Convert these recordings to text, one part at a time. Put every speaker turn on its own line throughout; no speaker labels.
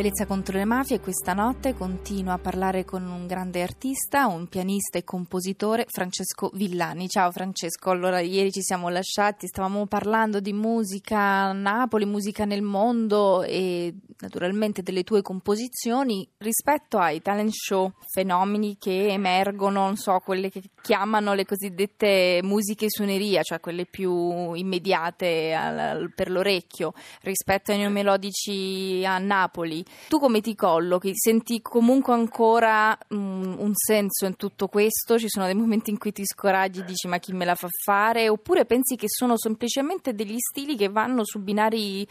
Bellezza contro le mafie questa notte continua a parlare con un grande artista, un pianista e compositore, Francesco Villani. Ciao Francesco, allora ieri ci siamo lasciati, stavamo parlando di musica a Napoli, musica nel mondo e naturalmente delle tue composizioni rispetto ai talent show, fenomeni che emergono, non so, quelle che chiamano le cosiddette musiche suoneria, cioè quelle più immediate al, per l'orecchio, rispetto ai neomelodici a Napoli. Tu come ti collochi? Senti comunque ancora um, un senso in tutto questo? Ci sono dei momenti in cui ti scoraggi e dici ma chi me la fa fare? Oppure pensi che sono semplicemente degli stili che vanno su binari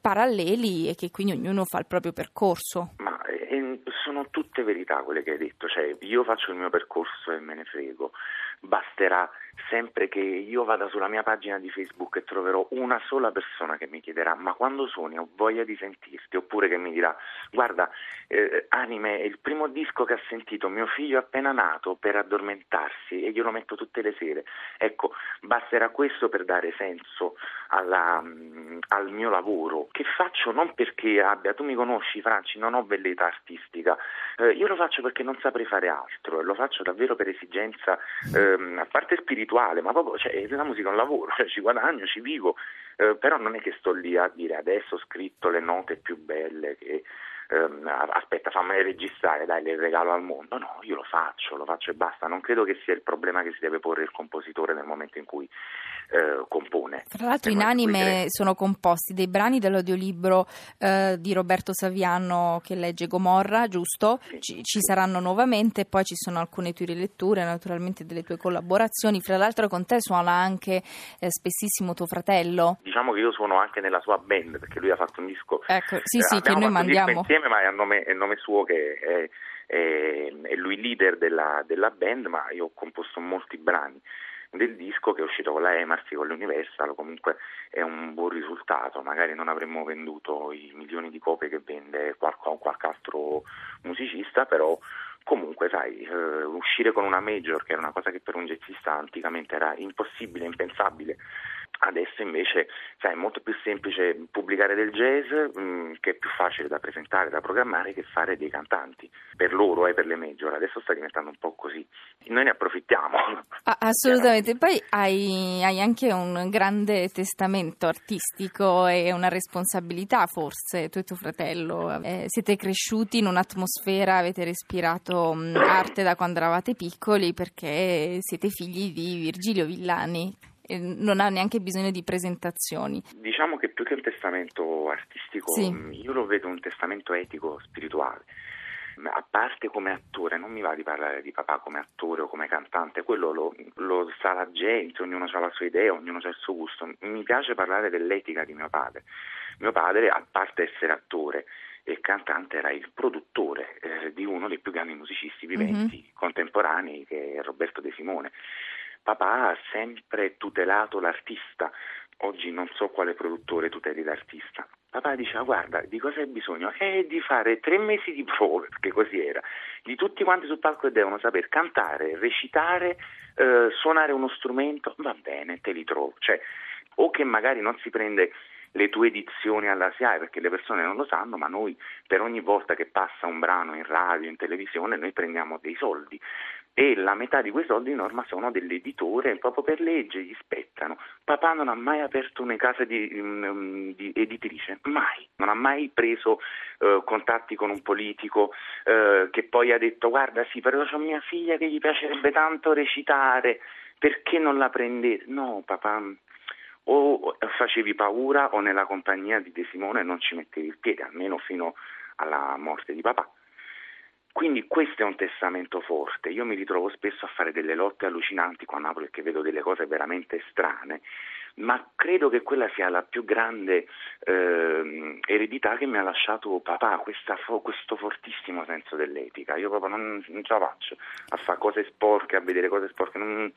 paralleli e che quindi ognuno fa il proprio percorso?
Ma eh, sono tutte verità quelle che hai detto, cioè io faccio il mio percorso e me ne frego basterà sempre che io vada sulla mia pagina di Facebook e troverò una sola persona che mi chiederà ma quando suoni ho voglia di sentirti? Oppure che mi dirà guarda eh, Anime è il primo disco che ha sentito mio figlio appena nato per addormentarsi e io lo metto tutte le sere. Ecco basterà questo per dare senso alla, um, al mio lavoro. Che faccio? Non perché abbia tu mi conosci Franci non ho velleità artistica. Eh, io lo faccio perché non saprei fare altro e lo faccio davvero per esigenza ehm, a parte spirituale ma proprio cioè, la musica è un lavoro cioè, ci guadagno, ci vivo. Eh, però non è che sto lì a dire adesso ho scritto le note più belle che ehm, aspetta fammele registrare, dai le regalo al mondo, no, io lo faccio, lo faccio e basta, non credo che sia il problema che si deve porre il compositore nel momento in cui eh, compone.
Tra l'altro in anime sono composti dei brani dell'audiolibro eh, di Roberto Saviano che legge Gomorra, giusto?
Sì.
Ci, ci, saranno nuovamente, poi ci sono alcune tue riletture, naturalmente delle tue collaborazioni, fra l'altro con te suona anche eh, spessissimo tuo fratello.
Diciamo che io suono anche nella sua band perché lui ha fatto un disco.
Ecco, sì, sì, che noi mandiamo.
Insieme, ma è a nome, nome suo che è, è, è lui leader della, della band, ma io ho composto molti brani del disco che è uscito con la Emarsi, con l'Universal, comunque è un buon risultato, magari non avremmo venduto i milioni di copie che vende qualche, qualche altro musicista, però comunque sai, eh, uscire con una major che era una cosa che per un jazzista anticamente era impossibile, impensabile, Adesso invece sai, è molto più semplice pubblicare del jazz, mh, mm, che è più facile da presentare, da programmare, che fare dei cantanti, per loro e per le major. Adesso sta diventando un po' così. Noi ne approfittiamo.
Ah, assolutamente. Poi hai, hai, anche un grande testamento artistico e una responsabilità, forse, tu e tuo fratello. Eh, siete cresciuti in un'atmosfera, avete respirato mm, arte da quando eravate piccoli perché siete figli di Virgilio Villani non ha neanche bisogno di presentazioni.
Diciamo che più che un testamento artistico, sì. io lo vedo un testamento etico, spirituale. A parte come attore, non mi va di parlare di papà come attore o come cantante, quello lo, lo sa la gente, ognuno ha la sua idea, ognuno ha il suo gusto. Mi piace parlare dell'etica di mio padre. Mio padre, a parte essere attore, e cantante era il produttore eh, di uno dei più grandi musicisti viventi mm-hmm. contemporanei che è Roberto De Simone papà ha sempre tutelato l'artista. Oggi non so quale produttore tuteli l'artista. Papà diceva guarda di cosa hai bisogno? Eh di fare tre mesi di prove, perché così era, di tutti quanti sul palco che devono saper cantare, recitare, eh, suonare uno strumento, va bene, te li trovo. Cioè, o che magari non si prende le tue edizioni alla SIAE perché le persone non lo sanno, ma noi per ogni volta che passa un brano in radio, in televisione, noi prendiamo dei soldi e la metà di quei soldi di norma sono dell'editore, proprio per legge gli spettano. Papà non ha mai aperto una casa di, um, di editrice, mai, non ha mai preso uh, contatti con un politico uh, che poi ha detto guarda sì, però c'ho mia figlia che gli piacerebbe tanto recitare, perché non la prendete? No papà, o facevi paura o nella compagnia di De Simone non ci mettevi il piede, almeno fino alla morte di papà. Quindi questo è un testamento forte. Io mi ritrovo spesso a fare delle lotte allucinanti qua a Napoli perché vedo delle cose veramente strane, ma credo che quella sia la più grande eh, eredità che mi ha lasciato papà, questa, questo fortissimo senso dell'etica. Io proprio non, non ce la faccio a fare cose sporche, a vedere cose sporche, non,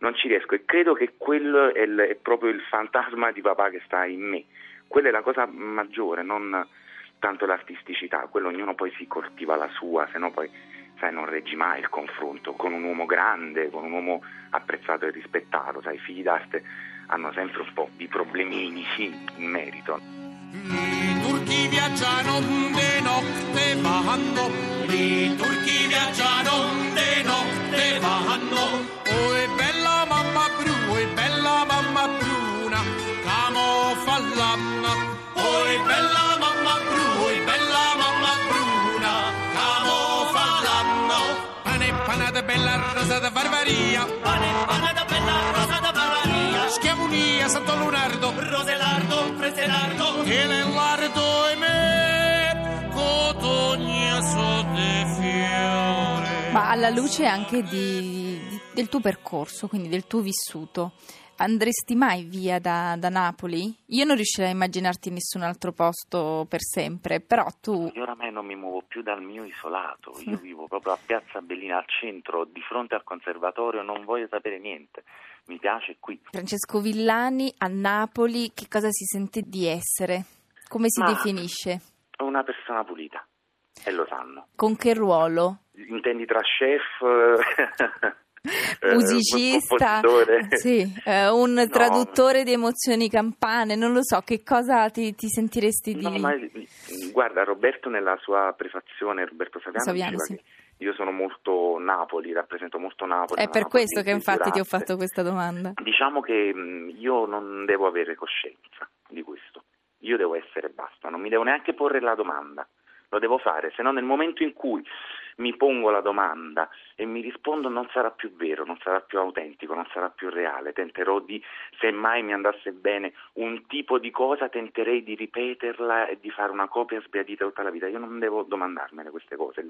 non ci riesco e credo che quello è, il, è proprio il fantasma di papà che sta in me. Quella è la cosa maggiore, non tanto l'artisticità, quello ognuno poi si coltiva la sua, se no poi sai, non reggi mai il confronto con un uomo grande, con un uomo apprezzato e rispettato, sai, i figli d'arte hanno sempre un po' di problemini sì, in merito.
I turchi viaggiano de notte vanno, i turchi viaggiano de notte vanno. Oh, è bella mamma Bru, è bella mamma Bruna, camo fa l'anna. Oh, è bella bella rosa da barbaria. Pane, panata bella rosa da barbaria. Schiavunia, Santo Lunardo. Roselardo, Preselardo. E nell'ardo e me, cotogna de fiore.
Ma alla luce anche di, di- del tuo percorso, quindi del tuo vissuto, andresti mai via da, da Napoli? Io non riuscirei a immaginarti in nessun altro posto per sempre, però tu...
Io oramai non mi muovo più dal mio isolato, io vivo proprio a Piazza Bellina al centro, di fronte al conservatorio, non voglio sapere niente, mi piace qui.
Francesco Villani a Napoli, che cosa si sente di essere? Come si
Ma-
definisce?
Una persona pulita, e lo sanno.
Con che ruolo?
Intendi tra chef,
Musicista,
compositore?
sì, eh, un
No.
traduttore di emozioni campane, non lo so, che cosa ti, ti sentiresti di...
No, ma guarda, Roberto nella sua prefazione, Roberto Saviano,
Saviano, sì.
che io sono molto Napoli, rappresento molto Napoli.
È per
Napoli
questo che infatti ti ho fatto questa domanda.
Diciamo che mh, io non devo avere coscienza di questo, io devo essere basta, non mi devo neanche porre la domanda, lo devo fare, se no nel momento in cui mi pongo la domanda e mi rispondo non sarà più vero, non sarà più autentico, non sarà più reale, tenterò di, se mai mi andasse bene un tipo di cosa, tenterei di ripeterla e di fare una copia sbiadita tutta la vita, io non devo domandarmene queste cose,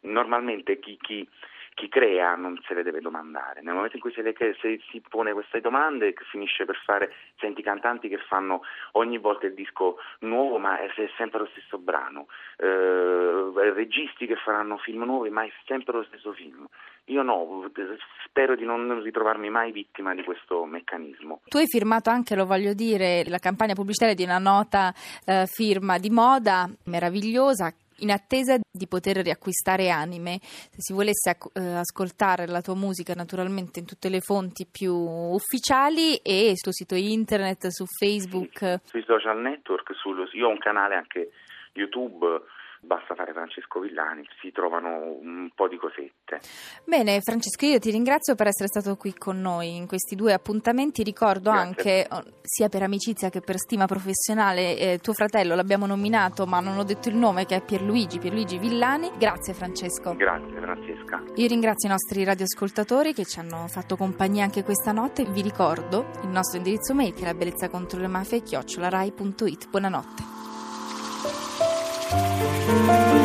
normalmente chi, chi chi crea non se le deve domandare. Nel momento in cui se, le- se si pone queste domande finisce per fare, senti cantanti che fanno ogni volta il disco nuovo ma è se- sempre lo stesso brano, eh, registi che faranno film nuovi ma è sempre lo stesso film. Io no, spero di non ritrovarmi mai vittima di questo meccanismo.
Tu hai firmato anche, lo voglio dire, la campagna pubblicitaria di una nota eh, firma di moda meravigliosa. In attesa di poter riacquistare anime, se si volesse eh, ascoltare la tua musica naturalmente in tutte le fonti più ufficiali e sul sito internet, su Facebook.
Sui social network, sullo- io ho un canale anche YouTube, basta fare Francesco Villani, si trovano un po' di cosette.
Bene, Francesco, io ti ringrazio per essere stato qui con noi in questi due appuntamenti. Ricordo
Grazie.
anche, oh, sia per amicizia che per stima professionale, eh, tuo fratello l'abbiamo nominato, ma non ho detto il nome, che è Pierluigi, Pierluigi Villani. Grazie, Francesco.
Grazie Francesca.
Io ringrazio i nostri radioascoltatori che ci hanno fatto compagnia anche questa notte. Vi ricordo il nostro indirizzo mail che è la bellezza contro le mafie chiocciolarai.it. Buonanotte. Música